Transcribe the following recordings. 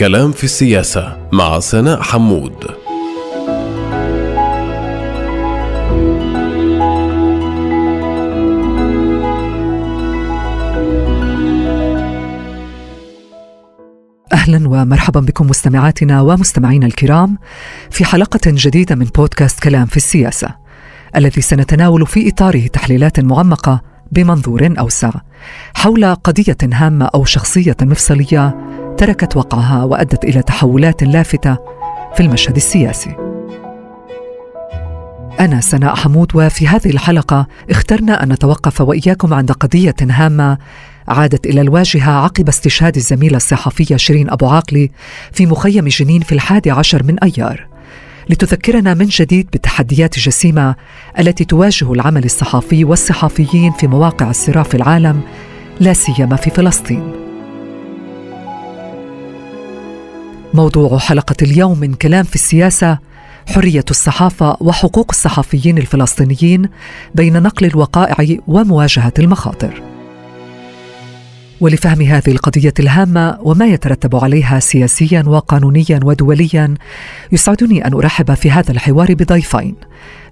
كلام في السياسة مع سناء حمود. أهلا ومرحبا بكم مستمعاتنا ومستمعينا الكرام في حلقة جديدة من بودكاست كلام في السياسة الذي سنتناول في إطاره تحليلات معمقة بمنظور أوسع حول قضية هامة أو شخصية مفصلية تركت وقعها وأدت إلى تحولات لافتة في المشهد السياسي. أنا سناء حمود وفي هذه الحلقة اخترنا أن نتوقف وإياكم عند قضية هامة عادت إلى الواجهة عقب استشهاد الزميلة الصحفية شيرين أبو عاقلي في مخيم جنين في الحادي عشر من أيار. لتذكرنا من جديد بالتحديات الجسيمه التي تواجه العمل الصحفي والصحفيين في مواقع الصراع في العالم لا سيما في فلسطين. موضوع حلقة اليوم من كلام في السياسة حرية الصحافة وحقوق الصحفيين الفلسطينيين بين نقل الوقائع ومواجهة المخاطر. ولفهم هذه القضية الهامة وما يترتب عليها سياسيا وقانونيا ودوليا يسعدني أن أرحب في هذا الحوار بضيفين.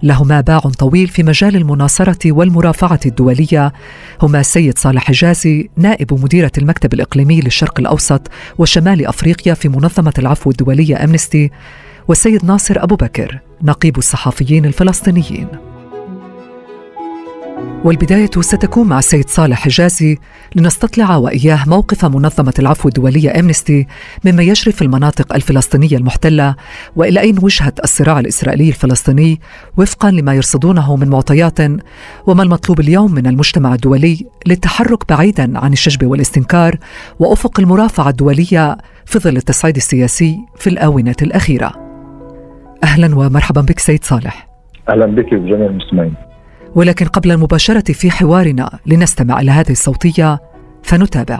لهما باع طويل في مجال المناصرة والمرافعة الدولية. هما السيد صالح حجازي نائب مديرة المكتب الإقليمي للشرق الأوسط وشمال أفريقيا في منظمة العفو الدولية أمنستي والسيد ناصر أبو بكر نقيب الصحفيين الفلسطينيين. والبداية ستكون مع السيد صالح حجازي لنستطلع وإياه موقف منظمة العفو الدولية أمنستي مما يجري في المناطق الفلسطينية المحتلة وإلى أين وجهت الصراع الإسرائيلي الفلسطيني وفقا لما يرصدونه من معطيات وما المطلوب اليوم من المجتمع الدولي للتحرك بعيدا عن الشجب والاستنكار وأفق المرافعة الدولية في ظل التصعيد السياسي في الآونة الأخيرة. أهلا ومرحبا بك سيد صالح. أهلا بك جميع المستمعين. ولكن قبل المباشرة في حوارنا لنستمع إلى هذه الصوتية فنتابع.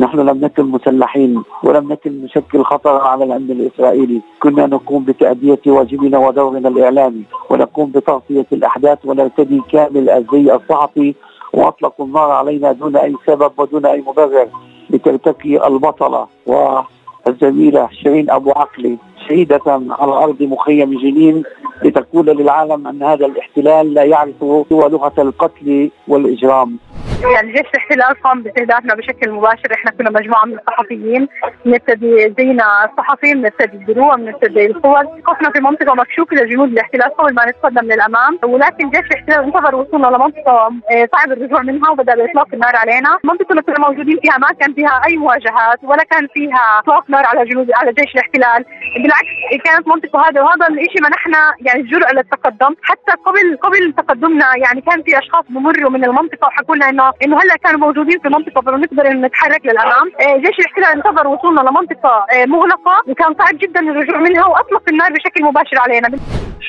نحن لم نكن مسلحين ولم نكن نشكل خطر على الامن الإسرائيلي، كنا نقوم بتأدية واجبنا ودورنا الإعلامي ونقوم بتغطية الأحداث ونرتدي كامل الزي الصحفي واطلقوا النار علينا دون أي سبب ودون أي مبرر لترتقي البطلة والزميلة شيرين أبو عقلي. شهيدة على أرض مخيم جنين لتقول للعالم أن هذا الاحتلال لا يعرف سوى لغه القتل والإجرام. يعني جيش الاحتلال قام باستهدافنا بشكل مباشر. إحنا كنا مجموعة من الصحفيين نرتدي زينا الصحفيين نرتدي الدروع نرتدي القوى. وقفنا في منطقة مكشوفه لجنود الاحتلال قبل ما نتقدم للامام ولكن جيش الاحتلال انتظر وصولنا لمنطقة آه، صعب الرجوع منها وبدأ بإطلاق النار علينا. المنطقة اللي كنا موجودين فيها ما كان فيها أي مواجهات ولا كان فيها إطلاق نار على جنود على جيش الاحتلال. بالعكس كانت منطقة هذا وهذا الشيء منحنا يعني الجرأه للتقدم. حتى قبل قبل تقدمنا يعني كان في أشخاص بمروا من المنطقة وحكوا لنا إنه إنه هلأ كانوا موجودين في منطقة فنقدر نتحرك للأمام. آه، جيش الاحتلال انتظر وصولنا لمنطقة آه، مغلقة وكان صعب جدا الرجوع منها وأطلق النار بشكل مباشر علينا.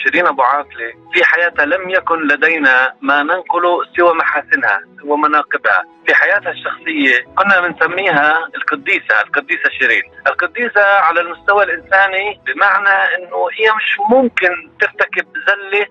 شيرين أبو عاقلة في حياتها لم يكن لدينا ما ننقله سوى محاسنها ومناقبها في حياتها الشخصية كنا بنسميها القديسة القديسة شيرين. القديسة على المستوى الإنساني بمعنى أنه هي مش ممكن ترتكب زلة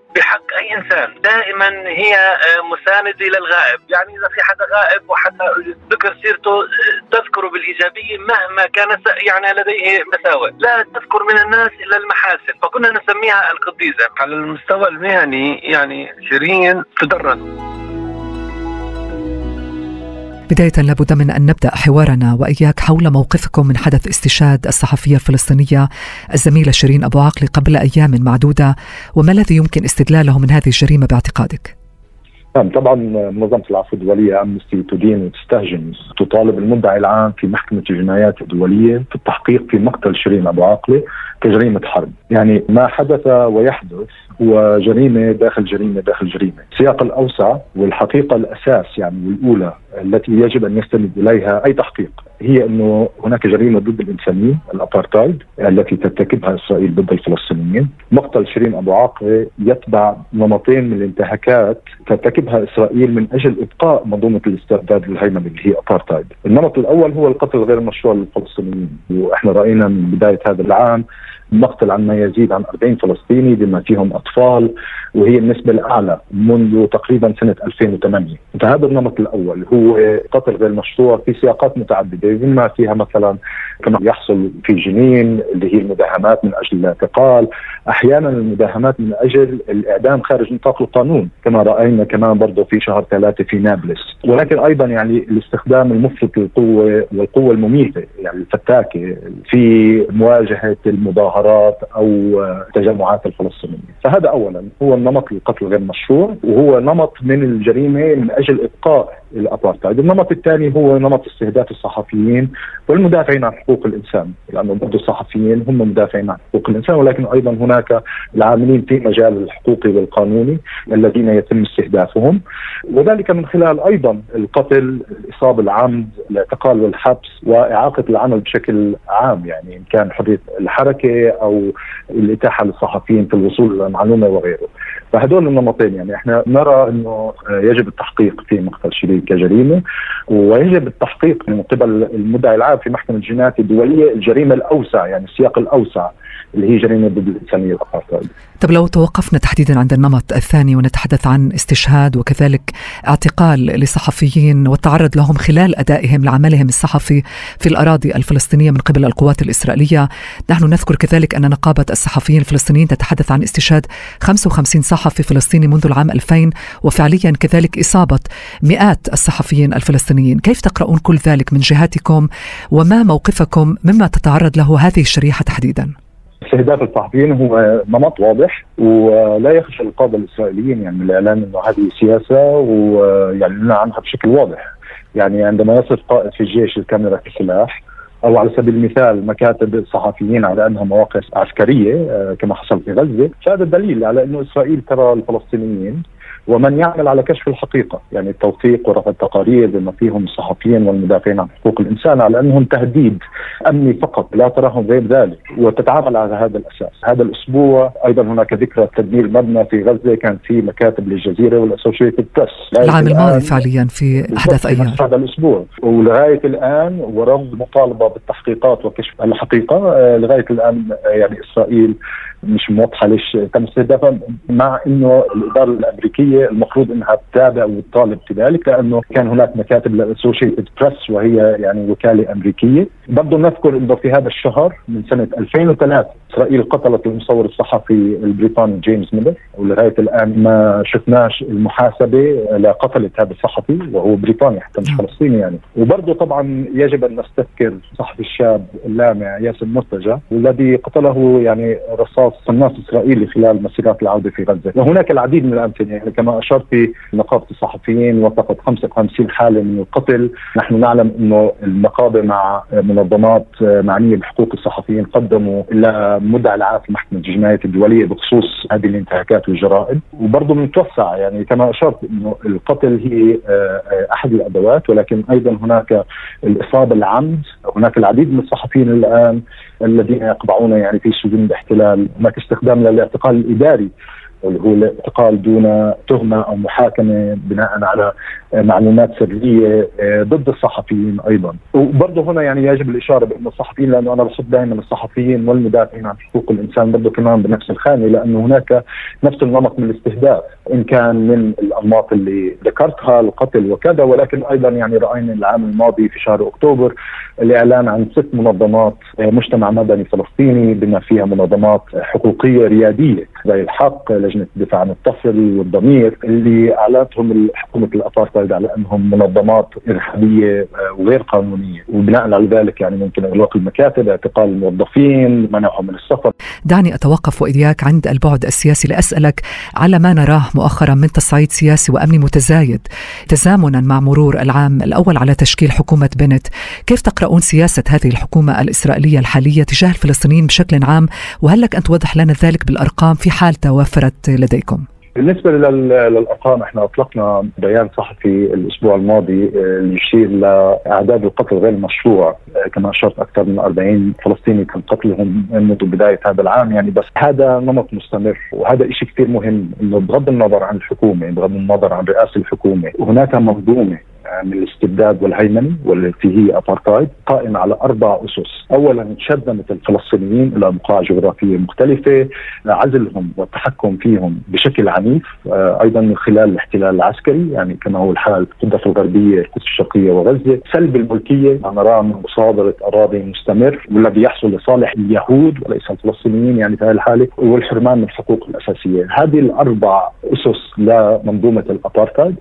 دائما هي آه، مساندة للغائب يعني إذا في حدا غائب وحدا ذكر سيرته آه، تذكره بالإيجابية مهما كان يعني لديه مساوئ. لا تذكر من الناس إلا المحاسن. فكنا نسميها القديسة على المستوى المهني يعني شيرين تدرس بداية لابد من أن نبدأ حوارنا وإياك حول موقفكم من حدث استشهاد الصحفية الفلسطينية الزميلة شيرين أبو عقل قبل أيام معدودة وما الذي يمكن استدلاله من هذه الجريمة باعتقادك؟ نعم طبعا منظمة العفو الدولية أمنستي تدين وتستهجن تطالب المدعي العام في محكمة الجنايات الدولية في التحقيق في مقتل شيرين أبو عاقله كجريمة حرب، يعني ما حدث ويحدث هو جريمة داخل جريمة داخل جريمة، السياق الأوسع والحقيقة الأساس يعني والأولى التي يجب أن يستند إليها أي تحقيق هي أنه هناك جريمة ضد الإنسانية الابارتايد التي ترتكبها إسرائيل ضد الفلسطينيين، مقتل شيرين أبو عاقله يتبع نمطين من الانتهاكات ترتكبها إسرائيل من أجل إبقاء منظومة الاستبداد الهيمنه اللي هي ابارتايد، النمط الأول هو القتل غير المشروع للفلسطينيين، وإحنا رأينا من بداية هذا العام مقتل عن ما يزيد عن 40 فلسطيني بما فيهم أطفال وهي النسبة الأعلى منذ تقريبا سنة 2008 فهذا النمط الأول هو قتل غير مشروع في سياقات متعددة بما فيها مثلا كما يحصل في جنين اللي هي المداهمات من أجل الاعتقال. أحيانا المداهمات من أجل الإعدام خارج نطاق القانون كما رأينا كمان برضه في شهر ثلاثة في نابلس. ولكن أيضا يعني الاستخدام المفرط للقوة والقوة المميتة يعني الفتاكة في مواجهة المظاهرات أو التجمعات الفلسطينية. فهذا اولا هو النمط للقتل غير مشروع وهو نمط من الجريمة من أجل إبقاء الأبارتايد، النمط الثاني هو نمط استهداف الصحفيين والمدافعين عن حقوق الإنسان، لأنه برضه الصحفيين هم مدافعين عن حقوق الإنسان ولكن أيضا هناك العاملين في مجال الحقوقي والقانوني الذين يتم استهدافهم وذلك من خلال أيضا القتل، الإصابة العمد، الاعتقال والحبس وإعاقة العمل بشكل عام يعني إن كان حرية الحركة أو الإتاحة للصحفيين في الوصول للمعلومه وغيره. فهدول النمطين يعني إحنا نرى إنه يجب التحقيق في مقتل شريك كجريمة ويجب التحقيق من قبل المدعي العام في محكمة الجنايات الدولية الجريمة الأوسع يعني السياق الأوسع. اللي هي جريمه ضد الانسانيه الابارتايد. طب لو توقفنا تحديدا عند النمط الثاني ونتحدث عن استشهاد وكذلك اعتقال لصحفيين والتعرض لهم خلال أدائهم لعملهم الصحفي في الأراضي الفلسطينية من قبل القوات الإسرائيلية، نحن نذكر كذلك أن نقابة الصحفيين الفلسطينيين تتحدث عن استشهاد 55 صحفي فلسطيني منذ العام 2000 وفعليا كذلك إصابة مئات الصحفيين الفلسطينيين، كيف تقرؤون كل ذلك من جهاتكم وما موقفكم مما تتعرض له هذه الشريحة تحديدا؟ استهداف الصحفيين هو نمط واضح ولا يخشى القاده الإسرائيليين. يعني الإعلان إنه هذه سياسة ويعلنون عنها بشكل واضح. يعني عندما يصف قائد في الجيش الكاميرا في سلاح أو على سبيل المثال مكاتب الصحفيين على أنها مواقع عسكرية كما حصل في غزة فهذا دليل على إنه إسرائيل ترى الفلسطينيين ومن يعمل على كشف الحقيقة يعني التوثيق ورفع التقارير بما فيهم الصحفيين والمدافعين عن حقوق الإنسان على أنهم تهديد أمني فقط لا تراهم غير ذلك وتتعامل على هذا الأساس. هذا الأسبوع أيضا هناك ذكرى تدمير مبنى في غزة كان في مكاتب للجزيرة والأسوشيتد بريس. العام الماضي فعليا في أحداث أيام. هذا الأسبوع. ولغاية الآن ورغم مطالبة بالتحقيقات وكشف الحقيقة لغاية الآن يعني إسرائيل مش موضحة ليش تم استهدافها مع إنه الإدارة الأمريكية المفروض إنها تتابع وتطالب بذلك لأنه كان هناك مكاتب للاسوشيتد بريس وهي يعني وكالة أمريكية. برضه نذكر إنه في هذا الشهر من سنة 2003 إسرائيل قتلت المصور الصحفي البريطاني جيمس ميلر. ولغاية الآن ما شفناش المحاسبة لقتله هذا الصحفي وهو بريطاني حتى مش فلسطيني يعني. وبرضه طبعا يجب أن نستذكر الصحفي الشاب اللامع ياسر مرتجى والذي قتله يعني رصاص قناص إسرائيلي خلال مسيرات العودة في غزة. وهناك العديد من الأمثلة يعني كما أشرت في نقابة الصحفيين وثقت 55 حالة من القتل. نحن نعلم إنه النقابه مع منظمات معنية بحقوق الصحفيين قدموا إلى مدعي العام في محكمة الجنايات الدولية بخصوص هذه الانتهاكات والجرائم وبرضه بنتوسع يعني كما أشرت إنه القتل هي أحد الأدوات ولكن أيضا هناك الإصابة العمد هناك العديد من الصحفيين الآن الذين يقبعون يعني في سجون الاحتلال هناك استخدام للاعتقال الإداري اللي هو الاعتقال دون تهمة أو محاكمة بناء على معلومات سرية ضد الصحفيين أيضا. وبرضه هنا يعني يجب الإشارة بأن الصحفيين لأنه أنا بحط دائما الصحفيين والمدافعين عن حقوق الإنسان برضه كمان بنفس الخانة لأنه هناك نفس النمط من الاستهداف إن كان من الأنماط اللي ذكرتها القتل وكذا. ولكن أيضا يعني رأينا العام الماضي في شهر أكتوبر الإعلان عن ست منظمات مجتمع مدني فلسطيني بما فيها منظمات حقوقية ريادية. زي الحق لجنة الدفاع عن الطفل والضمير اللي أعلنتهم حكومة الابارتايد على أنهم منظمات إرهابية وغير قانونية. وبناء على ذلك يعني ممكن إغلاق المكاتب اعتقال الموظفين منعهم من السفر. دعني أتوقف وإياك عند البعد السياسي لأسألك على ما نراه مؤخرا من تصعيد سياسي وامني متزايد. تزامنا مع مرور العام الأول على تشكيل حكومة بنت كيف تقرؤون سياسة هذه الحكومة الإسرائيلية الحالية تجاه الفلسطينيين بشكل عام؟ وهل لك أن توضح لنا ذلك بالأرقام في حال توافرت لديكم؟ بالنسبة للأرقام إحنا أطلقنا بيان صحفي الأسبوع الماضي يشير لأعداد القتل غير المشروع كما أشرت أكثر من 40 فلسطيني تم قتلهم منذ بداية هذا العام. يعني بس هذا نمط مستمر وهذا شيء كثير مهم إنه بغض النظر عن الحكومة بغض النظر عن رئاسة الحكومة هناك منظومة من الاستبداد والهيمنة والتي هي ابارتايد قائمة على أربع أسس، اولا شرذمة الفلسطينيين إلى بقاع جغرافية مختلفة، عزلهم والتحكم فيهم بشكل عنيف أيضا من خلال الاحتلال العسكري يعني كما هو الحال في الضفه الغربية، القدس الشرقية وغزة، سلب الملكية نراه من مصادرة أراضي مستمر والذي يحصل لصالح اليهود وليس الفلسطينيين يعني في هذه الحالة والحرمان من الحقوق الأساسية، هذه الأربع أسس لمنظومة الابارتايد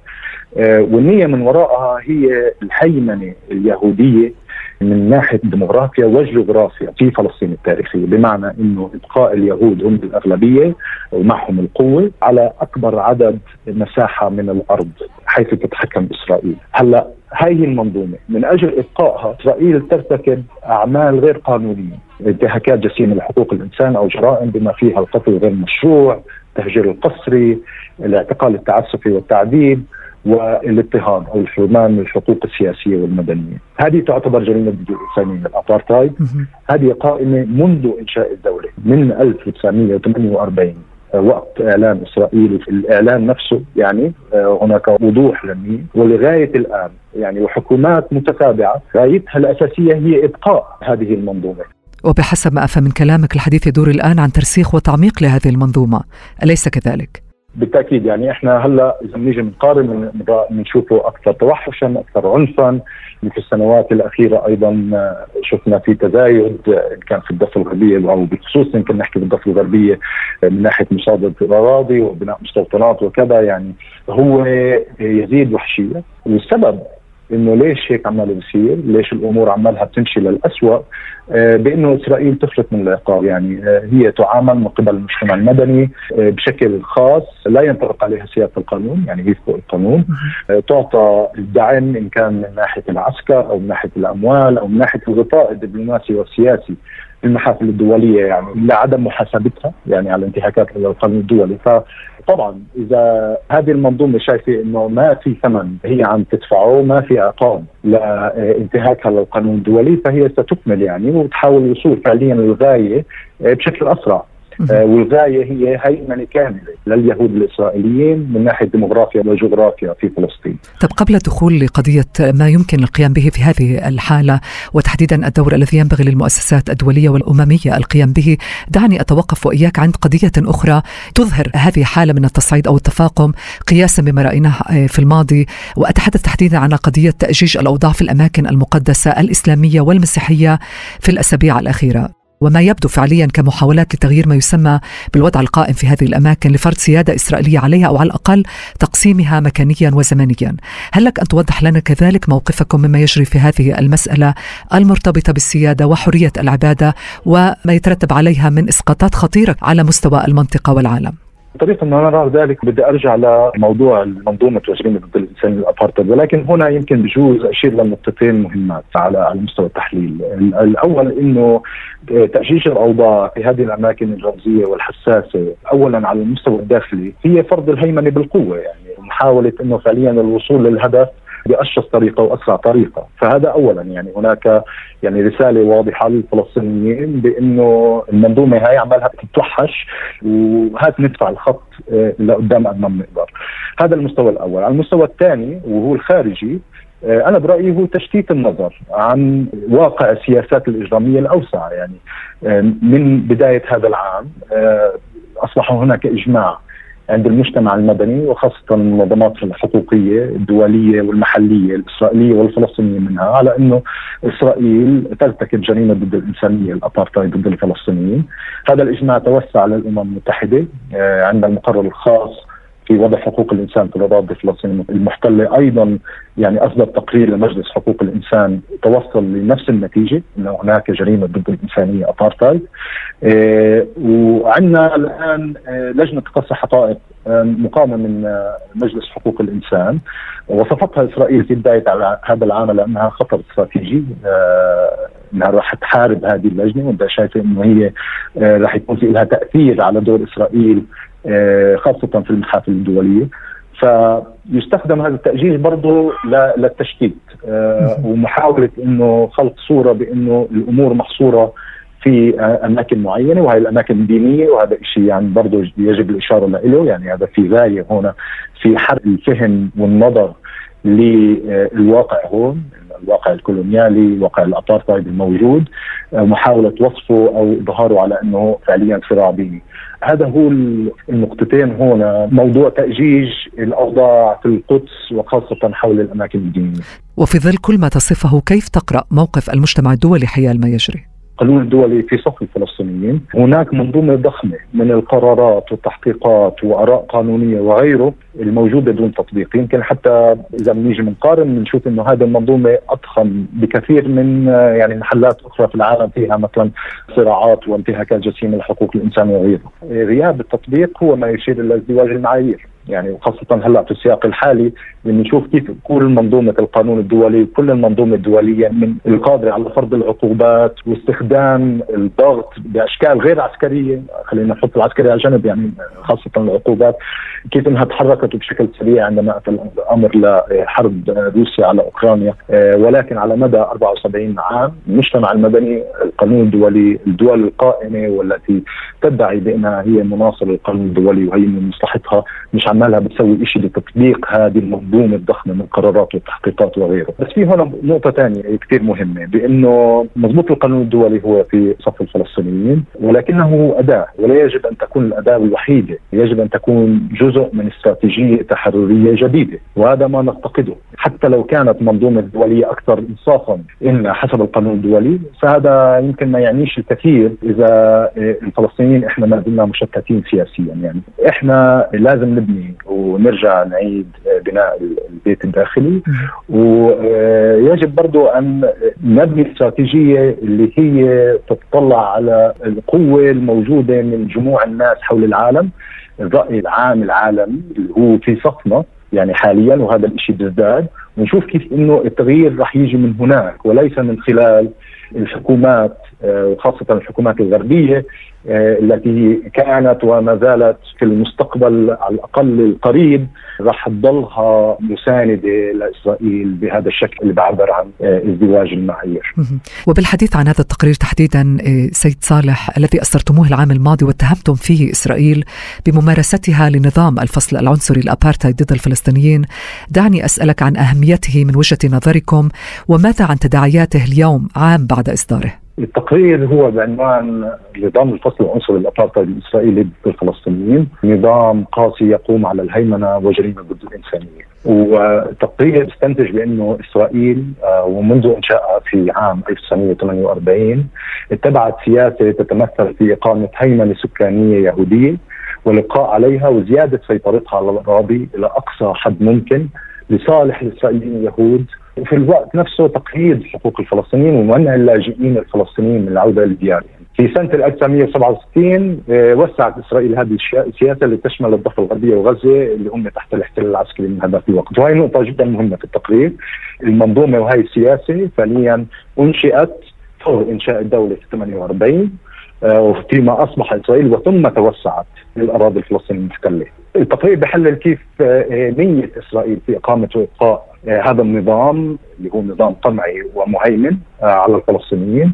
آه، والنية من وراءها هي الهيمنة اليهودية من ناحية الديموغرافيا والجغرافيا في فلسطين التاريخية بمعنى إنه ابقاء اليهود هم الأغلبية ومعهم القوة على أكبر عدد مساحة من الأرض حيث تتحكم اسرائيل هلأ هذه المنظومة. من أجل ابقائها إسرائيل ترتكب أعمال غير قانونية انتهاكات جسيمة لحقوق الإنسان أو جرائم بما فيها القتل غير المشروع التهجير القسري الاعتقال التعسفي والتعذيب والاضطهاد أو الحرمان من الحقوق السياسية والمدنية، هذه تعتبر جريمة ضد الانسانيه الابارتايد، هذه قائمة منذ إنشاء الدولة من 1948 وقت إعلان إسرائيل في الإعلان نفسه يعني آه، هناك وضوح للنيل ولغاية الآن يعني وحكومات متتابعة غايتها الأساسية هي إبقاء هذه المنظومة. وبحسب ما أفهم من كلامك الحديث يدور الآن عن ترسيخ وتعميق لهذه المنظومة. أليس كذلك؟ بالتأكيد يعني إحنا هلا إذا بنيجي بنقارن بنشوفه أكثر توحشا أكثر عنفا. في السنوات الأخيرة أيضا آه، شفنا في تزايد آه، كان في الضفه الغربية أو بخصوص يمكن نحكي بالضفه الغربية آه، من ناحية مصادره الأراضي وبناء مستوطنات وكذا يعني هو يزيد وحشية. والسبب إنه ليش هيك عماله بصير؟ ليش الأمور عمالها بتمشي للأسوأ؟ آه، بإنه إسرائيل تفلت من العقاب. يعني آه، هي تعامل من قبل المجتمع المدني آه، بشكل خاص. لا ينطبق عليها سياده القانون يعني هي فوق القانون. تعطى الدعم إن كان من ناحية العسكر أو من ناحية الأموال أو من ناحية الغطاء الدبلوماسي والسياسي. المحافل الدولية يعني لعدم محاسبتها يعني على انتهاكات القانون الدولي. فطبعا إذا هذه المنظومة شايفة إنه ما في ثمن هي عم تدفعه ما في عقاب لانتهاكها للقانون الدولي فهي ستكمل يعني وتحاول الوصول فعليا للغاية بشكل أسرع. والغاية هي هيمنه كاملة لليهود الإسرائيليين من ناحية ديموغرافيا وجغرافيا في فلسطين. طب قبل الدخول لقضيه ما يمكن القيام به في هذه الحالة وتحديدا الدور الذي ينبغي للمؤسسات الدولية والأممية القيام به، دعني أتوقف وإياك عند قضية أخرى تظهر هذه حالة من التصعيد أو التفاقم قياسا بما رأيناه آه، في الماضي وأتحدث تحديدا عن قضية تأجيج الأوضاع في الأماكن المقدسة الإسلامية والمسيحية في الأسابيع الأخيرة. وما يبدو فعليا كمحاولات لتغيير ما يسمى بالوضع القائم في هذه الأماكن لفرض سيادة إسرائيلية عليها أو على الأقل تقسيمها مكانيا وزمنيا. هل لك أن توضح لنا كذلك موقفكم مما يجري في هذه المسألة المرتبطة بالسيادة وحرية العبادة وما يترتب عليها من إسقاطات خطيرة على مستوى المنطقة والعالم؟ طريقة أن نرى ذلك بدي أرجع لموضوع منظومة وجريمة ضد الإنسان الأبارتايد ولكن هنا يمكن بجوز أشير لنقطتين مهمات على على مستوى التحليل. الأول أنه تأجيج الأوضاع في هذه الأماكن الرمزية والحساسة أولا على المستوى الداخلي هي فرض الهيمنة بالقوة. يعني محاولة أنه فعليا الوصول للهدف باشخص طريقة وأسرع طريقة، فهذا اولا يعني هناك يعني رسالة واضحة للفلسطينيين بأنه المنظومه هاي عمالها تتوحش وهات ندفع الخط آه، لقدام قد ما بنقدر. هذا المستوى الأول، على المستوى الثاني وهو الخارجي آه، أنا برأيي هو تشتيت النظر عن واقع السياسات الإجرامية الأوسع. يعني آه، من بداية هذا العام أصبح هناك إجماع عند المجتمع المدني وخاصة المنظمات الحقوقية الدولية والمحلية الإسرائيلية والفلسطينية منها على أنه إسرائيل ترتكب جريمة ضد الإنسانية الأبارتايد ضد الفلسطينيين. هذا الإجماع توسع للأمم المتحدة آه، عندنا المقرر الخاص في وضع حقوق الإنسان في الاراضي الفلسطينيه المحتلة أيضا يعني أصدر تقرير لمجلس حقوق الإنسان توصل لنفس النتيجة انه هناك جريمة ضد الإنسانية ابارتايد إيه وعندنا الآن آه، لجنة تقصي حقائق آه، مقامة من آه، مجلس حقوق الإنسان. وصفتها إسرائيل في بداية هذا العام لأنها خطر استراتيجي إنها راح تحارب هذه اللجنة وأنت شايفة إنه هي راح يكون في لها تأثير على دور إسرائيل آه، خاصة في المحافل الدولية. فيستخدم هذا التأجيل برضه للتشتيت آه، ومحاولة إنه خلق صورة بإنه الأمور محصورة في أماكن معينة وهي الأماكن دينية وهذا الشيء يعني برضه يجب الإشارة له. يعني هذا في غاية هنا في حرق الفهم والنظر للواقع هون. الواقع الكولونيالي الواقع الابارتايد الموجود محاولة وصفه أو إظهاره على أنه فعليا صراع ديني. هذا هو النقطتين هنا. موضوع تأجيج الأوضاع في القدس وخاصة حول الأماكن الدينية. وفي ظل كل ما تصفه كيف تقرأ موقف المجتمع الدولي حيال ما يجري؟ القانون الدولي في صف الفلسطينيين. هناك منظومة ضخمة من القرارات والتحقيقات وآراء قانونية وغيره الموجودة دون تطبيق. يمكن حتى إذا بنيجي بنقارن بنشوف أنه هذه المنظومة أضخم بكثير من يعني محلات أخرى في العالم فيها مثلا صراعات وانتهاكات جسيمة لحقوق الإنسان وغيره. غياب التطبيق هو ما يشير إلى ازدواج المعايير. يعني وخاصة هلأ في السياق الحالي بنشوف كيف كل منظومة القانون الدولي كل المنظومة الدولية من القادرة على فرض العقوبات واستخدام الضغط بأشكال غير عسكرية خلينا نحط العسكري على جنب يعني خاصة العقوبات كيف إنها تحركت بشكل سريع عندما أتى الأمر لحرب روسيا على أوكرانيا ولكن على مدى 74 عام المجتمع المدني القانون الدولي الدول القائمة والتي تدعي بأنها هي مناصره للقانون الدولي وهي من مصلحتها مش عمالها بتسوي شيء لتطبيق هذه المنظومة الضخمة من قرارات وتحقيقات وغيره، بس في هنا نقطة ثانية كثير مهمة بأنه مضبوط القانون الدولي هو في صف الفلسطينيين ولكنه أداة ولا يجب أن تكون الأداة الوحيدة، يجب أن تكون جزء من استراتيجية تحررية جديدة، وهذا ما نفتقده، حتى لو كانت منظومة دولية أكثر انصافا إن حسب القانون الدولي فهذا يمكن ما يعنيش الكثير إذا الفلسطينيين إحنا ما زلنا مشتتين سياسيا. يعني، إحنا لازم نبني ونرجع نعيد بناء البيت الداخلي. ويجب برضو أن نبني استراتيجية اللي هي تتطلع على القوة الموجودة من جموع الناس حول العالم. الرأي العام العالمي اللي هو في صفنا يعني حاليا وهذا الشيء بيزداد. ونشوف كيف إنه التغيير رح يجي من هناك وليس من خلال الحكومات وخاصة الحكومات الغربية التي كانت وما زالت في المستقبل على الأقل القريب راح تضلها مساندة لإسرائيل بهذا الشكل اللي بعبر عن ازدواج المعايير. وبالحديث عن هذا التقرير تحديدا سيد صالح الذي أصدرتموه العام الماضي واتهمتم فيه إسرائيل بممارستها لنظام الفصل العنصري الأبارتايد ضد الفلسطينيين دعني أسألك عن أهميته من وجهة نظركم وماذا عن تداعياته اليوم عام بعد إصداره؟ التقرير هو بعنوان نظام الفصل العنصري الابارتايد الإسرائيلي ضد الفلسطينيين، نظام قاسي يقوم على الهيمنة وجريمة ضد الإنسانية. والتقرير استنتج بأنه إسرائيل ومنذ انشائها في عام 1948 اتبعت سياسة تتمثل في إقامة هيمنة سكانية يهودية والابقاء عليها وزيادة سيطرتها على الأراضي إلى أقصى حد ممكن لصالح الإسرائيليين اليهود وفي الوقت نفسه تقييد حقوق الفلسطينيين ومنع اللاجئين الفلسطينيين من العودة لديارهم. في سنة 1967 وسعت إسرائيل هذه السياسة اللي تشمل الضفة الغربية وغزة اللي هم تحت الاحتلال العسكري من هذاك الوقت، وهي نقطة جدا مهمة في التقرير. المنظومة وهي السياسة فعليا أنشئت فور إنشاء الدولة في 48 وفيما أصبح إسرائيل وثم توسعت للأراضي الفلسطينية المحتلة. التقرير بحلل كيف نية إسرائيل في إقامة وإبقاء هذا النظام اللي هو نظام قمعي ومهيمن على الفلسطينيين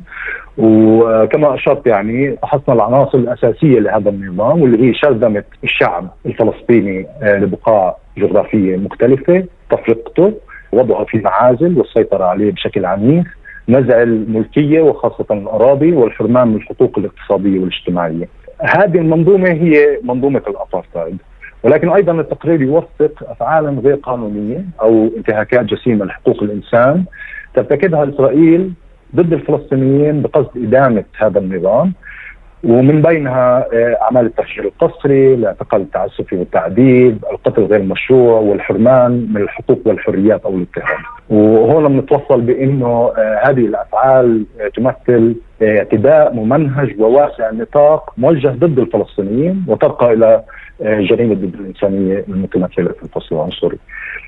وكما أشرت يعني فحصنا العناصر الأساسية لهذا النظام واللي هي شرذمه الشعب الفلسطيني لبقاع جغرافية مختلفة تفرقته وضعه في معازل والسيطرة عليه بشكل عنيف نزع الملكية وخاصة الأراضي والحرمان من الحقوق الاقتصادية والاجتماعية. هذه المنظومة هي منظومة الابارتايد ولكن أيضا التقرير يوثق افعالا غير قانونية أو انتهاكات جسيمة لحقوق الإنسان ترتكبها إسرائيل ضد الفلسطينيين بقصد إدامة هذا النظام ومن بينها أعمال التفجير القسري، الاعتقال التعسفي والتعذيب، القتل غير المشروع والحرمان من الحقوق والحريات أو الاضطهاد. وهنا بنتوصل بإنه هذه الأفعال تمثل اعتداء ممنهج وواسع النطاق موجه ضد الفلسطينيين وترقى إلى جريمة ضد الإنسانية المتمثله في الفصل العنصري.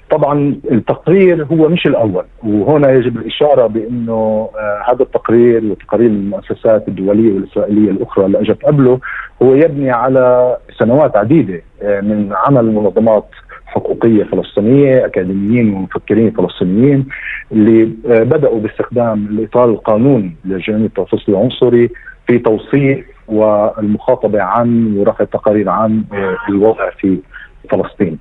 طبعا التقرير هو مش الأول وهنا يجب الإشارة بأنه هذا التقرير وتقارير المؤسسات الدولية والإسرائيلية الأخرى اللي أجت قبله هو يبني على سنوات عديدة من عمل منظمات حقوقية فلسطينية، أكاديميين ومفكرين فلسطينيين اللي بدأوا باستخدام الإطار القانوني لجريمة الفصل العنصري في توصيف والمخاطبة عن ورفع التقارير عن الوضع في فلسطين.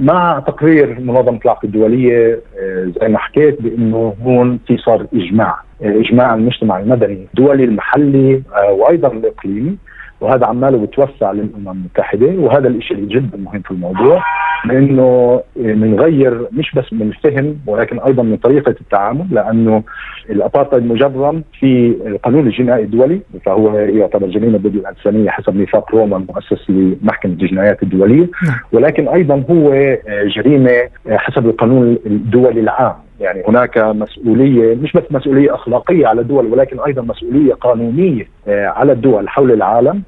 مع تقرير منظمة العفو الدولية آه، زي ما حكيت بإنه هون في صار إجماع آه، إجماع المجتمع المدني الدولي المحلي آه، وأيضا الإقليمي وهذا عماله بتوسع للامم المتحده وهذا الشيء جدا مهم في الموضوع لأنه بنغير مش بس من الفهم ولكن أيضا من طريقة التعامل لأنه الابارتايد مجرم في القانون الجنائي الدولي فهو يعتبر جريمه ضد الانسانيه حسب ميثاق روما المؤسس لمحكمة الجنايات الدولية نعم. ولكن أيضا هو جريمة حسب القانون الدولي العام يعني هناك مسؤولية مش بس مسؤولية أخلاقية على الدول ولكن أيضا مسؤولية قانونية آه، على الدول حول العالم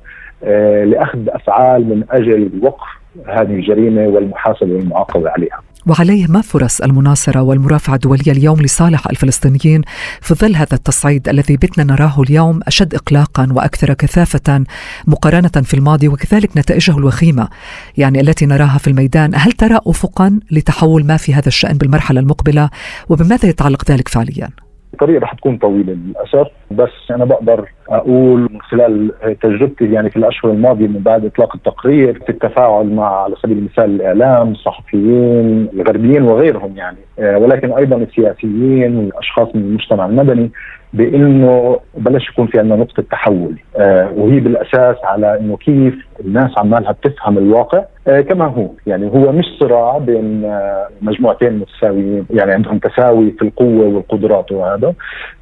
آه، لأخذ أفعال من أجل وقف هذه الجريمة والمحاسبه والمعاقبة عليها. وعليه ما فرص المناصرة والمرافعة الدولية اليوم لصالح الفلسطينيين في ظل هذا التصعيد الذي بتنا نراه اليوم أشد إقلاقا وأكثر كثافة مقارنة في الماضي وكذلك نتائجه الوخيمة يعني التي نراها في الميدان هل ترى أفقا لتحول ما في هذا الشأن بالمرحلة المقبلة وبماذا يتعلق ذلك فعليا؟ الطريق رح تكون طويلة للأسف. بس أنا بقدر أقول من خلال تجربتي يعني في الأشهر الماضية من بعد إطلاق التقرير في التفاعل مع على سبيل المثال الإعلام، الصحفيين الغربيين وغيرهم يعني. آه، ولكن أيضا السياسيين والاشخاص من المجتمع المدني. بإنه بلش يكون في عندنا نقطة تحول. آه وهي بالأساس على إنه كيف الناس عمالها بتفهم الواقع. آه كما هو. يعني هو مش صراع بين آه مجموعتين متساويين. يعني عندهم تساوي في القوة والقدرات وهذا.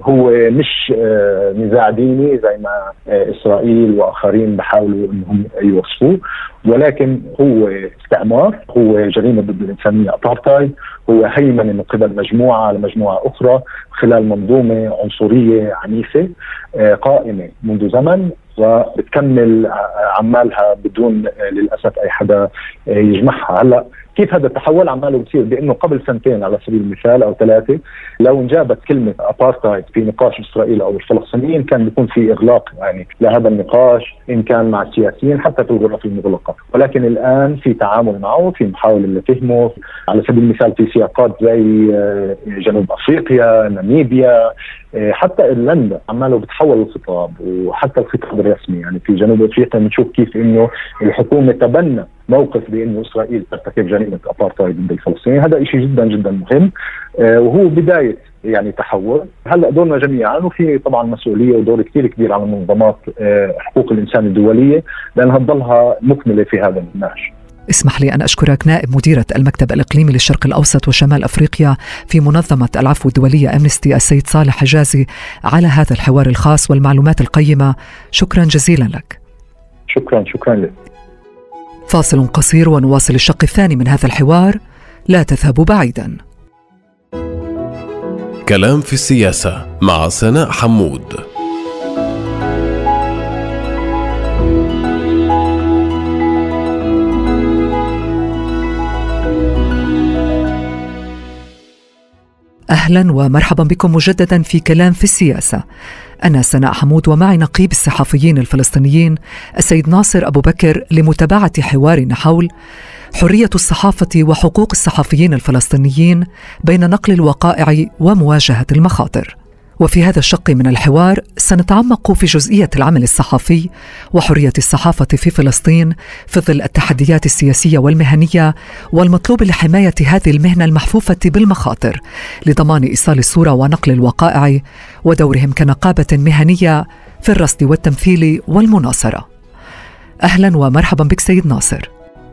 هو مش آه نزاع ديني زي ما آه إسرائيل وآخرين بحاولوا إنهم يوصفوه. ولكن هو استعمار هو جريمة ضد الانسانيه ابارتايد هو هيمنة من قبل مجموعة على مجموعه أخرى خلال منظومة عنصرية عنيفة آه، قائمة منذ زمن وبتكمل عمالها بدون آه، للأسف أي حدا آه، يجمعها. هلأ كيف هذا التحول عماله بصير؟ بانه قبل سنتين على سبيل المثال أو ثلاثة لو انجابت كلمة ابارتايد في نقاش إسرائيل أو الفلسطينيين كان بيكون في إغلاق يعني لهذا النقاش إن كان مع السياسيين حتى في الغرف المغلقة، ولكن الآن في تعامل معه في محاولة لفهمه على سبيل المثال في سياقات زي آه، جنوب أفريقيا، ناميبيا، حتى ايرلندا عماله بتحول الخطاب وحتى الخطاب الرسمي يعني في جنوب إفريقيا بنشوف كيف إنه الحكومة تبنى موقف بإنه إسرائيل ترتكب جريمة ابارتايد ضد الفلسطينيين. هذا شيء جدا جدا مهم. آه، وهو بداية يعني تحول. هلأ دورنا جميعا وفي طبعا مسؤولية ودور كثير كبير على منظمات آه، حقوق الإنسان الدولية لأنها تضلها مكملة في هذا النهج اسمح لي أن أشكرك نائب مديرة المكتب الإقليمي للشرق الأوسط وشمال أفريقيا في منظمة العفو الدولية أمنستي السيد صالح حجازي على هذا الحوار الخاص والمعلومات القيمة. شكرا جزيلا لك. شكرا شكرا لك. فاصل قصير ونواصل الشق الثاني من هذا الحوار. لا تذهبوا بعيدا. كلام في السياسة مع سناء حمود. أهلا ومرحبا بكم مجددا في كلام في السياسة. أنا سناء حمود ومعي نقيب الصحفيين الفلسطينيين السيد ناصر أبو بكر لمتابعة حوارنا حول حرية الصحافة وحقوق الصحفيين الفلسطينيين بين نقل الوقائع ومواجهة المخاطر. وفي هذا الشق من الحوار سنتعمق في جزئية العمل الصحفي وحرية الصحافة في فلسطين في ظل التحديات السياسية والمهنية والمطلوب لحماية هذه المهنة المحفوفة بالمخاطر لضمان إيصال الصورة ونقل الوقائع ودورهم كنقابة مهنية في الرصد والتمثيل والمناصرة. أهلا ومرحبا بك سيد ناصر.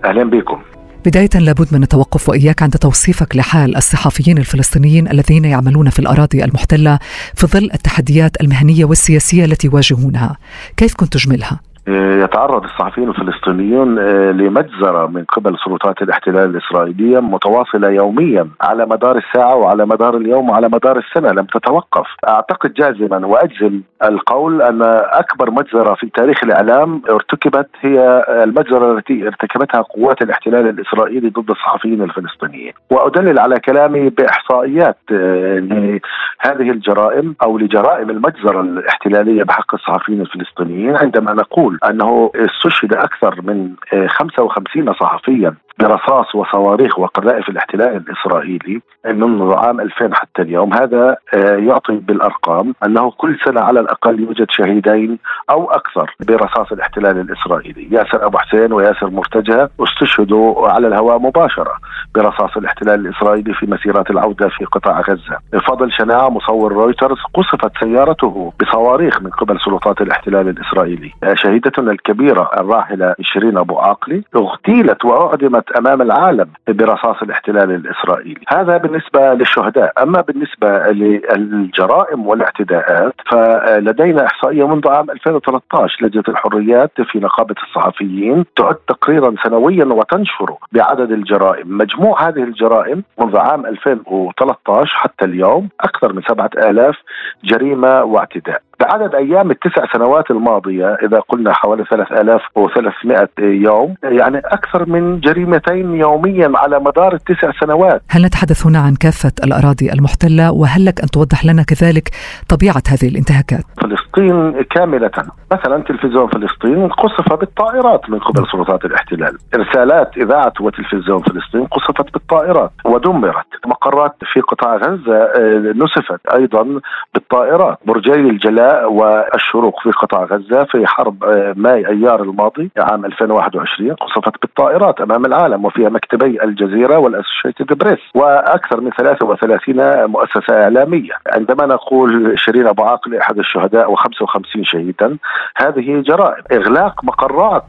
أهلا بكم. بداية لابد من التوقف وإياك عند توصيفك لحال الصحفيين الفلسطينيين الذين يعملون في الأراضي المحتلة في ظل التحديات المهنية والسياسية التي يواجهونها كيف كنت تجملها؟ يتعرض الصحفيين الفلسطينيون آه، لمجزرة من قبل سلطات الاحتلال الإسرائيلية متواصلة يوميا على مدار الساعة وعلى مدار اليوم وعلى مدار السنة لم تتوقف. أعتقد جازما وأجزم القول أن أكبر مجزرة في تاريخ الإعلام ارتكبت هي المجزرة التي ارتكبتها قوات الاحتلال الإسرائيلي ضد الصحفيين الفلسطينيين. وأدلل على كلامي بإحصائيات آه، لهذه الجرائم أو لجرائم المجزرة الاحتلالية بحق الصحفيين الفلسطينيين عندما نقول أنه استشهد أكثر من 55 صحفيا. برصاص وصواريخ وقذائف الاحتلال الإسرائيلي منذ عام 2000 حتى اليوم هذا آه، يعطي بالأرقام أنه كل سنة على الأقل يوجد شهيدين أو أكثر برصاص الاحتلال الإسرائيلي. ياسر أبو حسين وياسر مرتجى استشهدوا على الهواء مباشرة برصاص الاحتلال الإسرائيلي في مسيرات العودة في قطاع غزة. فضل شناعة مصور رويترز قصفت سيارته بصواريخ من قبل سلطات الاحتلال الإسرائيلي. شهيدتنا الكبيرة الراحلة شيرين أبو عاقلة اغتيلت وأعدمت أمام العالم برصاص الاحتلال الإسرائيلي. هذا بالنسبة للشهداء. أما بالنسبة للجرائم والاعتداءات فلدينا إحصائية منذ عام 2013 لجنة الحريات في نقابة الصحفيين تعد تقريرا سنويا وتنشر بعدد الجرائم. مجموع هذه الجرائم منذ عام 2013 حتى اليوم أكثر من 7000 جريمة واعتداء. بعدد أيام التسع سنوات الماضية إذا قلنا حوالي 3300 يوم يعني أكثر من جريمتين يوميا على مدار التسع سنوات. هل نتحدث هنا عن كافة الأراضي المحتلة؟ وهل لك أن توضح لنا كذلك طبيعة هذه الانتهاكات؟ فلسطين كاملة، مثلا تلفزيون فلسطين قصف بالطائرات من قبل سلطات الاحتلال، إرسالات إذاعة وتلفزيون فلسطين قصفت بالطائرات ودمرت، مقرات في قطاع غزة آه، نسفت أيضا بالطائرات، برجي الجلاء والشروق في قطاع غزة في حرب آه، ماي أيار الماضي عام 2021 قصفت بالطائرات أمام العالم وفيها مكتبي الجزيرة والأسوشيتد بريس وأكثر من 33 مؤسسة إعلامية. عندما نقول شيرين أبو عاقلة أحد الشهداء و55 شهيدا هذه جرائم. إغلاق مقرات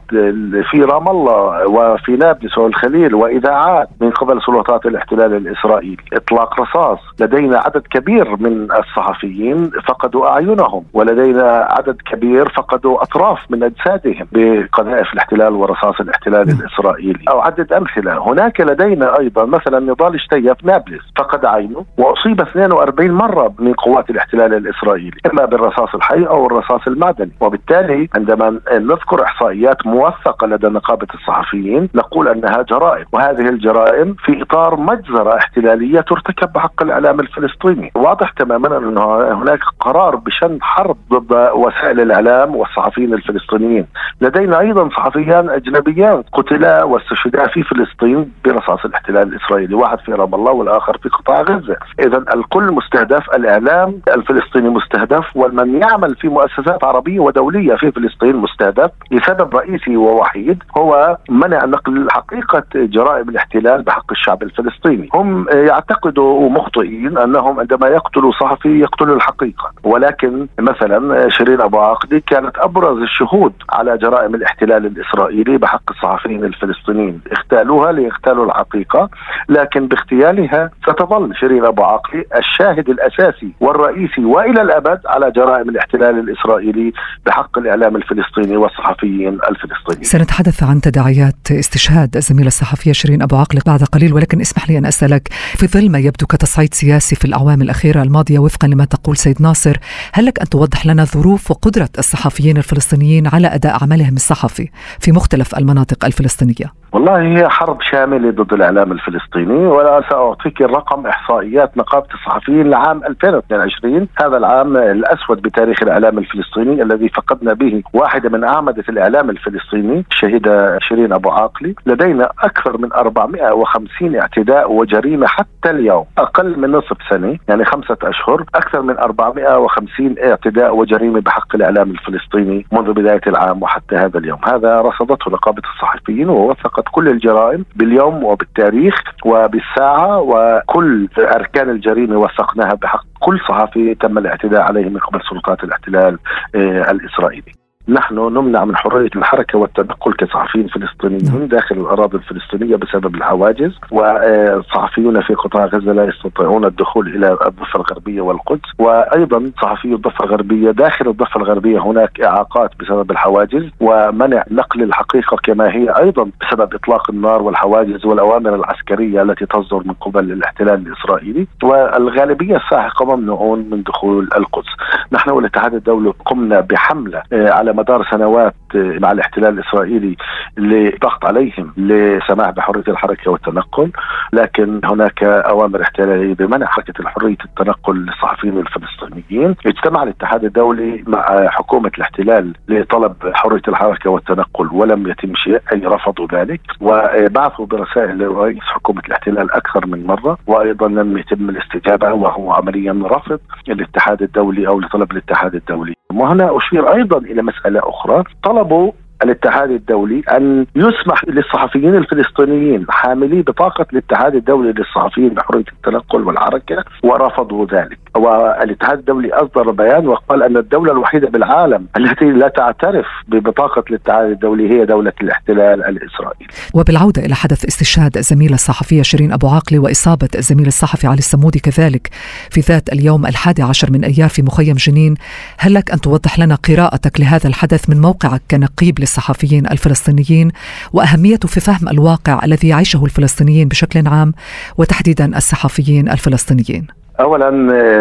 في رام الله وفي نابلس والخليل وإذاعات من قبل سلطات الاحتلال الإسرائيلي. إطلاق رصاص. لدينا عدد كبير من الصحفيين فقدوا أعينهم. ولدينا عدد كبير فقدوا أطراف من أجسادهم بقذائف الاحتلال ورصاص الاحتلال الإسرائيلي. أو عدد أمثلة. هناك لدينا أيضا مثلا نضال شتيه في نابلس. فقد عينه وأصيب 42 مرة من قوات الاحتلال الإسرائيلي إما بالرصاص الحي أو الرصاص المعدني. وبالتالي عندما نذكر إحصائيات موثقة لدى نقابة الصحفيين نقول أنها جرائم. وهذه الجرائم في إطار مجزرة احتلالية ترتكب بحق الإعلام الفلسطيني. واضح تماما أن هناك قرار بشن حرب ضد وسائل الإعلام والصحفيين الفلسطينيين، لدينا أيضا صحفيان أجنبيان قتلا واستشهدا في فلسطين برصاص الاحتلال الإسرائيلي، واحد في رام الله والآخر في قطاع غزة، اذا الكل مستهدف، الإعلام الفلسطيني مستهدف ومن يعمل في مؤسسات عربية ودولية في فلسطين مستهدف لسبب رئيسي ووحيد هو منع نقل حقيقة جرائم الاحتلال بحق الشعب الفلسطيني، هم يعتقدوا مخطئين أنهم عندما يقتلوا صحفي يقتلوا الحقيقة، ولكن مثلا شيرين أبو عقدي كانت أبرز الشهود على جرائم الاحتلال الإسرائيلي بحق الصحفيين الفلسطينيين، اغتالوها ليغتالوا الحقيقة، لكن باغتيالها ستظل شيرين أبو عقدي الشاهد الأساسي والرئيسي وإلى الأبد على جرائم الاحتلال الإسرائيلي بحق الإعلام الفلسطيني والصحفيين الفلسطينيين. سنتحدث عن تداعيات استشهاد الزميلة الصحفية شيرين أبو عقل بعد قليل ولكن اسمح لي أن أسألك في ظل ما يبدو كتصعيد سياسي في الأعوام الأخيرة الماضية وفقا لما تقول سيد ناصر، هل لك أن توضح لنا ظروف وقدرة الصحفيين الفلسطينيين على أداء عملهم الصحفي في مختلف المناطق الفلسطينية. والله هي حرب شاملة ضد الإعلام الفلسطيني ولا سأعطيك الرقم إحصائيات نقابة الصحفيين لعام 2022 هذا العام الأسود بتاريخ الإعلام الفلسطيني الذي فقدنا به واحدة من أعمدة الإعلام الفلسطيني الشهيدة شيرين أبو عاقلي. لدينا أكثر من 450 اعتداء وجريمة حتى اليوم أقل من نصف سنة يعني خمسة أشهر أكثر من 450 اعتداء. وجريمة بحق الإعلام الفلسطيني منذ بداية العام وحتى هذا اليوم. هذا رصدته نقابة الصحفيين ووثقت كل الجرائم باليوم وبالتاريخ وبالساعة وكل أركان الجريمة وثقناها بحق كل صحفي تم الاعتداء عليه من قبل سلطات الاحتلال آه، الإسرائيلي. نحن نمنع من حرية الحركة والتنقل كصحفيين فلسطينيين داخل الأراضي الفلسطينية بسبب الحواجز وصحفيون في قطاع غزة لا يستطيعون الدخول إلى الضفة الغربية والقدس وأيضا صحفي الضفة الغربية داخل الضفة الغربية هناك إعاقات بسبب الحواجز ومنع نقل الحقيقة كما هي أيضا بسبب إطلاق النار والحواجز والأوامر العسكرية التي تصدر من قبل الاحتلال الإسرائيلي والغالبية الساحقة ممنوعون من دخول القدس. نحن والاتحاد الدولي قمنا بحملة آه، على مدار سنوات مع الاحتلال الإسرائيلي لضغط عليهم لسماح بحرية الحركة والتنقل. لكن هناك أوامر احتلالية بمنع حركة حريه التنقل للصحفيين الفلسطينيين. اجتمع الاتحاد الدولي مع حكومة الاحتلال لطلب حرية الحركة والتنقل ولم يتم شيء أي رفضوا ذلك. وبعثوا برسائل لرئيس حكومة الاحتلال أكثر من مرة وأيضا لم يتم الاستجابة وهو عمليا رفض الاتحاد الدولي أو لطلب الاتحاد الدولي. وهنا أشير أيضا إلى مسألة أخرى طلبوا الاتحاد الدولي أن يسمح للصحفيين الفلسطينيين حاملي بطاقة الاتحاد الدولي للصحفيين بحرية التنقل والحركه ورفضوا ذلك. والاتحاد الدولي أصدر بيان وقال أن الدولة الوحيدة بالعالم التي لا تعترف ببطاقة الاتحاد الدولي هي دولة الاحتلال الإسرائيلي. وبالعودة إلى حدث استشهاد الزميله الصحفية شيرين أبو عاقله وإصابة الزميل الصحفي علي السمودي كذلك. في ذات اليوم الحادي عشر من أيار في مخيم جنين، هل لك أن توضح لنا قراءتك لهذا الحدث من موقعك كنقيب للصحفيين الفلسطينيين وأهميته في فهم الواقع الذي يعيشه الفلسطينيين بشكل عام وتحديدا الصحفيين الفلسطينيين؟ اولا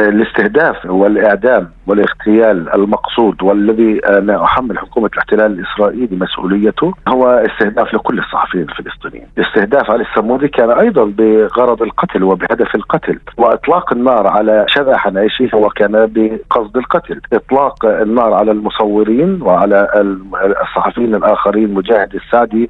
الاستهداف والإعدام والاغتيال المقصود والذي أنا أحمل حكومة الاحتلال الإسرائيلي مسؤوليته هو استهداف لكل الصحفيين الفلسطينيين، استهداف علي السمودي كان أيضا بغرض القتل وبهدف القتل، وإطلاق النار على شذا حنايشي هو كان بقصد القتل، إطلاق النار على المصورين وعلى الصحفيين الآخرين مجاهد السعدي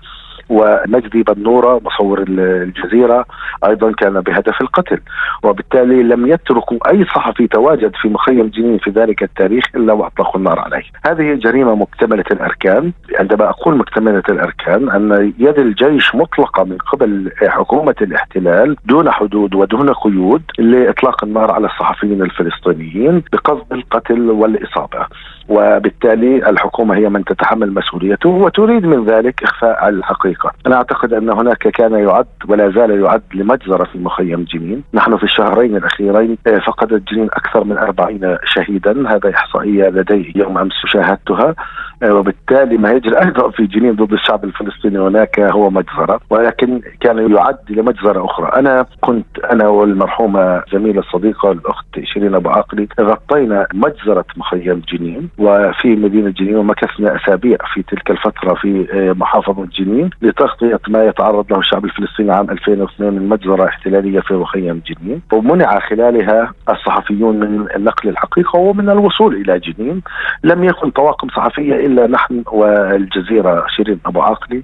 ومجدي بنورة مصور الجزيرة أيضا كان بهدف القتل وبالتالي لم يتركوا أي صحفي تواجد في مخيم جنين في ذلك التاريخ إلا وأطلقوا النار عليه. هذه جريمة مكتملة الأركان، عندما أقول مكتملة الأركان أن يد الجيش مطلقة من قبل حكومة الاحتلال دون حدود ودون قيود لإطلاق النار على الصحفيين الفلسطينيين بقصد القتل والإصابة. وبالتالي الحكومة هي من تتحمل مسؤوليته وتريد من ذلك إخفاء الحقيقة. أنا أعتقد أن هناك كان يعد ولا زال يعد لمجزرة في مخيم جنين، نحن في الشهرين الأخيرين فقدت جنين أكثر من 40 شهيدا، هذا إحصائية لدي يوم أمس شاهدتها. وبالتالي ما يجري أيضا في جنين ضد الشعب الفلسطيني. هناك هو مجزرة ولكن كان يعد لمجزرة أخرى، أنا كنت أنا والمرحومة زميلة الصديقه الأخت شيرين أبو عاقلي غطينا مجزرة مخيم جنين وفي مدينة جنين ومكثنا أسابيع في تلك الفترة في محافظة جنين لتغطية ما يتعرض له الشعب الفلسطيني عام 2002 من مجزرة احتلالية في مخيم جنين. ومنع خلالها الصحفيون من نقل الحقيقة ومن الوصول إلى جنين. لم يكن طواقم صحفية إلا نحن والجزيرة شيرين أبو عاقلي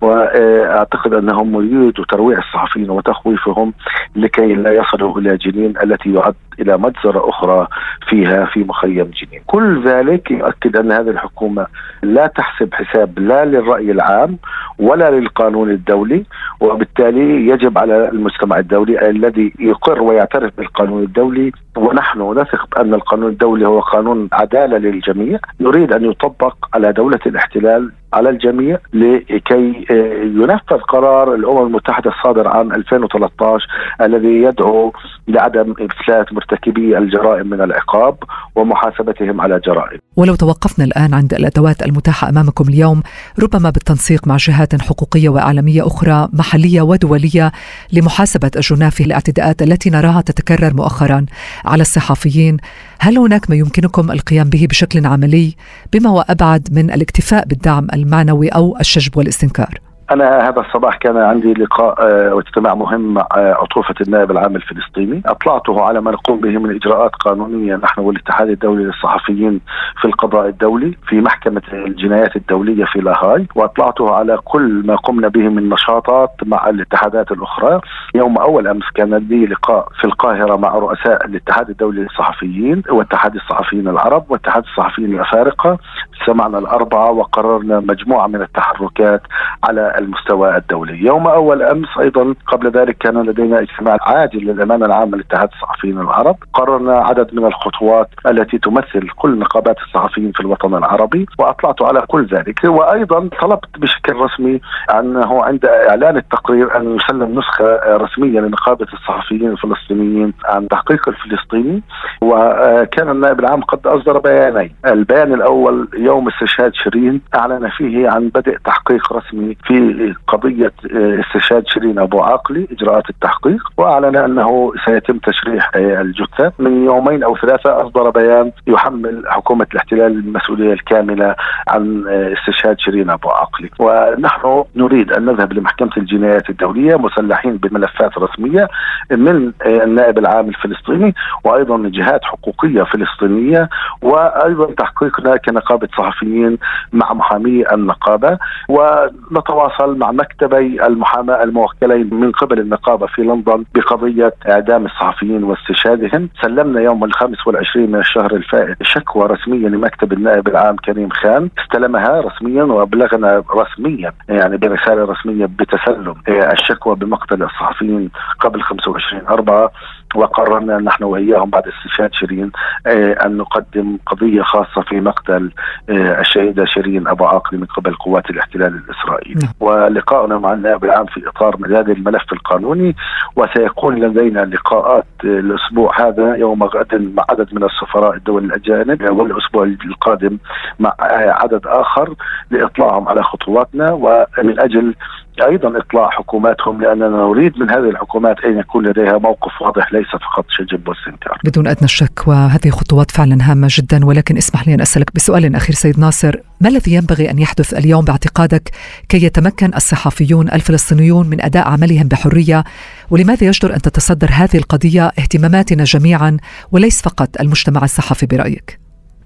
وأعتقد أنهم يريدوا ترويع الصحفيين وتخويفهم لكي لا يصلوا إلى جنين التي يعد إلى مجزرة أخرى فيها في مخيم جنين. كل ذلك يؤكد أن هذه الحكومة لا تحسب حساب لا للرأي العام ولا للقانون الدولي وبالتالي يجب على المجتمع الدولي الذي يقر ويعترف بالقانون الدولي ونحن نثق بأن القانون الدولي هو قانون عدالة للجميع نريد أن يطبق على دولة الاحتلال على الجميع لكي ينفذ قرار الأمم المتحدة الصادر عام 2013 الذي يدعو لعدم افلات مرتكبي الجرائم من العقاب ومحاسبتهم على جرائم. ولو توقفنا الآن عند الأدوات المتاحة أمامكم اليوم ربما بالتنسيق مع جهات حقوقية واعلاميه أخرى محلية ودولية لمحاسبة الجناه في الاعتداءات التي نراها تتكرر مؤخرا على الصحفيين، هل هناك ما يمكنكم القيام به بشكل عملي بما هو أبعد من الاكتفاء بالدعم المعنوي أو الشجب والاستنكار؟ أنا هذا الصباح كان عندي لقاء واجتماع مهم مع عطوفة النائب العام الفلسطيني، أطلعته على ما نقوم به من إجراءات قانونية نحن والاتحاد الدولي للصحفيين في القضاء الدولي في محكمة الجنايات الدولية في لاهاي، وأطلعته على كل ما قمنا به من نشاطات مع الاتحادات الأخرى، يوم أول أمس كان لي لقاء في القاهرة مع رؤساء الاتحاد الدولي للصحفيين واتحاد الصحفيين العرب واتحاد الصحفيين الأفارقة، سمعنا الأربعة وقررنا مجموعة من التحركات على المستوى الدولي. يوم أول أمس أيضا قبل ذلك كان لدينا اجتماع عاجل للأمانة العامة لاتحاد الصحفيين العرب. قررنا عدد من الخطوات التي تمثل كل نقابات الصحفيين في الوطن العربي وأطلعت على كل ذلك. وأيضا طلبت بشكل رسمي أنه عند إعلان التقرير أن يسلم نسخة رسمية لنقابة الصحفيين الفلسطينيين عن تحقيق الفلسطيني. وكان النائب العام قد أصدر بيانين. البيان الأول يوم استشهاد شيرين أعلن فيه عن بدء تحقيق رسمي في قضيه آه، استشهاد شيرين أبو عاقلي إجراءات التحقيق وأعلن أنه سيتم تشريح آه، الجثه من يومين أو ثلاثة أصدر بيان يحمل حكومة الاحتلال المسؤولية الكاملة عن آه، استشهاد شيرين أبو عاقلي. ونحن نريد أن نذهب لمحكمة الجنايات الدولية مسلحين بملفات رسمية من النائب العام الفلسطيني وأيضا من جهات حقوقية فلسطينية وأيضا تحقيقنا كنقابة صحفيين مع محامي النقابة. ونتواصل مع مكتبي المحاماة الموكلين من قبل النقابة في لندن بقضية إعدام الصحفيين واستشهادهم. سلمنا يوم الخامس والعشرين من الشهر الفائت شكوى رسمية لمكتب النائب العام كريم خان. استلمها رسميا وأبلغنا رسميا يعني برسالة رسمية بتسلم الشكوى بمقتل الصحفيين قبل 25 4 وقررنا نحن وإياهم بعد استشهاد شيرين آه، أن نقدم قضية خاصة في مقتل آه، الشهيدة شيرين أبو عاقل من قبل قوات الاحتلال الإسرائيلي نعم. ولقاؤنا مع النائب العام في إطار هذا الملف القانوني وسيكون لدينا لقاءات الأسبوع هذا يوم غد مع عدد من السفراء الدول الأجانب والاسبوع القادم مع عدد آخر لإطلاعهم على خطواتنا ومن أجل أيضا إطلاع حكوماتهم لأننا نريد من هذه الحكومات أن يكون لديها موقف واضح ليس فقط شجب واستنكار. بدون أدنى شك وهذه خطوات فعلا هامة جدا ولكن اسمح لي أن أسألك بسؤال أخير سيد ناصر، ما الذي ينبغي أن يحدث اليوم باعتقادك كي يتمكن الصحفيون الفلسطينيون من أداء عملهم بحرية؟ ولماذا يجدر أن تتصدر هذه القضية اهتماماتنا جميعا وليس فقط المجتمع الصحفي برأيك؟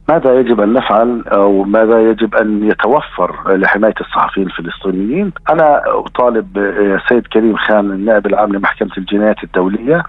ماذا يجب أن نفعل أو ماذا يجب أن يتوفر لحماية الصحفيين الفلسطينيين؟ أنا أطالب السيد كريم خان النائب العام لمحكمة الجنايات الدولية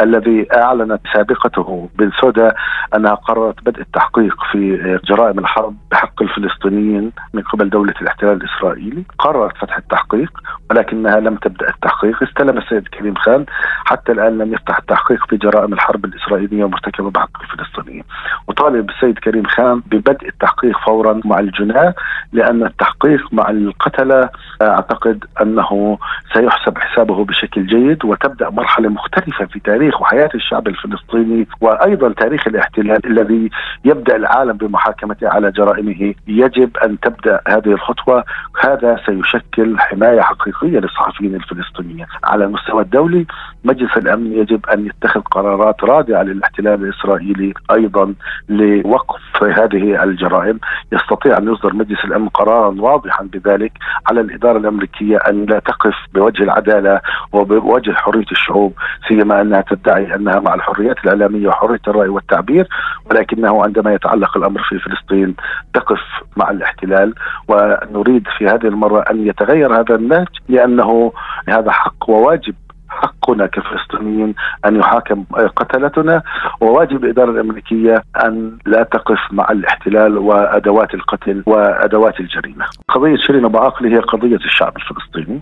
الذي اعلنت سابقته سودا أنها قررت بدء التحقيق في جرائم الحرب بحق الفلسطينيين من قبل دولة الاحتلال الإسرائيلي، قررت فتح التحقيق ولكنها لم تبدأ التحقيق، استلم السيد كريم خان حتى الآن لم يفتح التحقيق في جرائم الحرب الإسرائيلية المرتكبه بحق الفلسطينيين. أطالب السيد كريم خان ببدء التحقيق فورا مع الجناة لأن التحقيق مع القتلة أعتقد أنه سيحسب حسابه بشكل جيد وتبدأ مرحلة مختلفة في تاريخ وحياة الشعب الفلسطيني وأيضا تاريخ الاحتلال الذي يبدأ العالم بمحاكمته على جرائمه. يجب أن تبدأ هذه الخطوة. هذا سيشكل حماية حقيقية للصحفيين الفلسطينيين. على المستوى الدولي مجلس الأمن يجب أن يتخذ قرارات رادعة للاحتلال الإسرائيلي أيضا لوقف هذه الجرائم يستطيع أن يصدر مجلس الأمن قرارا واضحا بذلك على الإدارة الأمريكية أن لا تقف بوجه العدالة وبوجه حرية الشعوب سيما أنها تدعي أنها مع الحريات الإعلامية وحرية الرأي والتعبير ولكنه عندما يتعلق الأمر في فلسطين تقف مع الاحتلال ونريد في هذه المرة أن يتغير هذا النهج لأنه هذا حق وواجب حقنا كفلسطينيين أن يحاكم قتلتنا وواجب الإدارة الأمريكية أن لا تقف مع الاحتلال وأدوات القتل وأدوات الجريمة. قضية شيرين أبو عاقله هي قضية الشعب الفلسطيني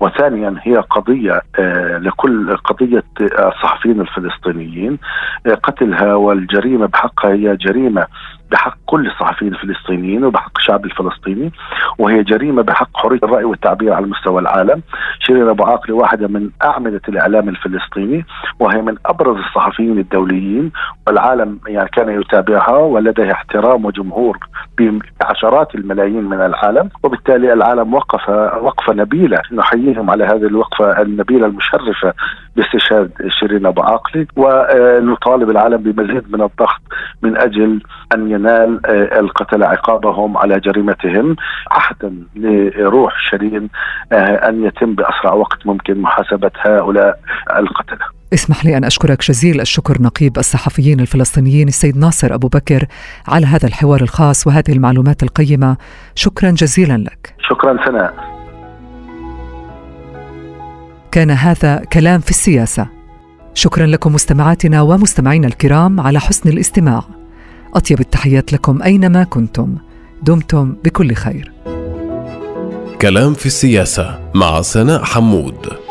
وثانيا هي قضية آه، لكل قضية الصحفيين الفلسطينيين آه، قتلها والجريمة بحقها هي جريمة بحق كل الصحفيين الفلسطينيين وبحق الشعب الفلسطيني وهي جريمة بحق حرية الرأي والتعبير على مستوى العالم شيرين أبو عاقله واحدة من أعمدة الإعلام الفلسطيني وهي من أبرز الصحفيين الدوليين والعالم يعني كان يتابعها ولديها احترام وجمهور بعشرات الملايين من العالم وبالتالي العالم وقف وقفه نبيله نحييهم على هذه الوقفة النبيلة المشرفة باستشهاد شيرين أبو عاقله ونطالب العالم بمزيد من الضغط من أجل أن ينال آه، القتلة عقابهم على جريمتهم. عهدا لروح شيرين آه، أن يتم بأسرع وقت ممكن محاسبة هؤلاء القتلة. اسمح لي أن أشكرك جزيل الشكر نقيب الصحفيين الفلسطينيين السيد ناصر أبو بكر على هذا الحوار الخاص وهذه المعلومات القيمة، شكرا جزيلا لك. شكرا سناء. كان هذا كلام في السياسة. شكرا لكم مستمعاتنا ومستمعينا الكرام على حسن الاستماع. أطيب التحيات لكم أينما كنتم. دمتم بكل خير. كلام في السياسة مع سناء حمود.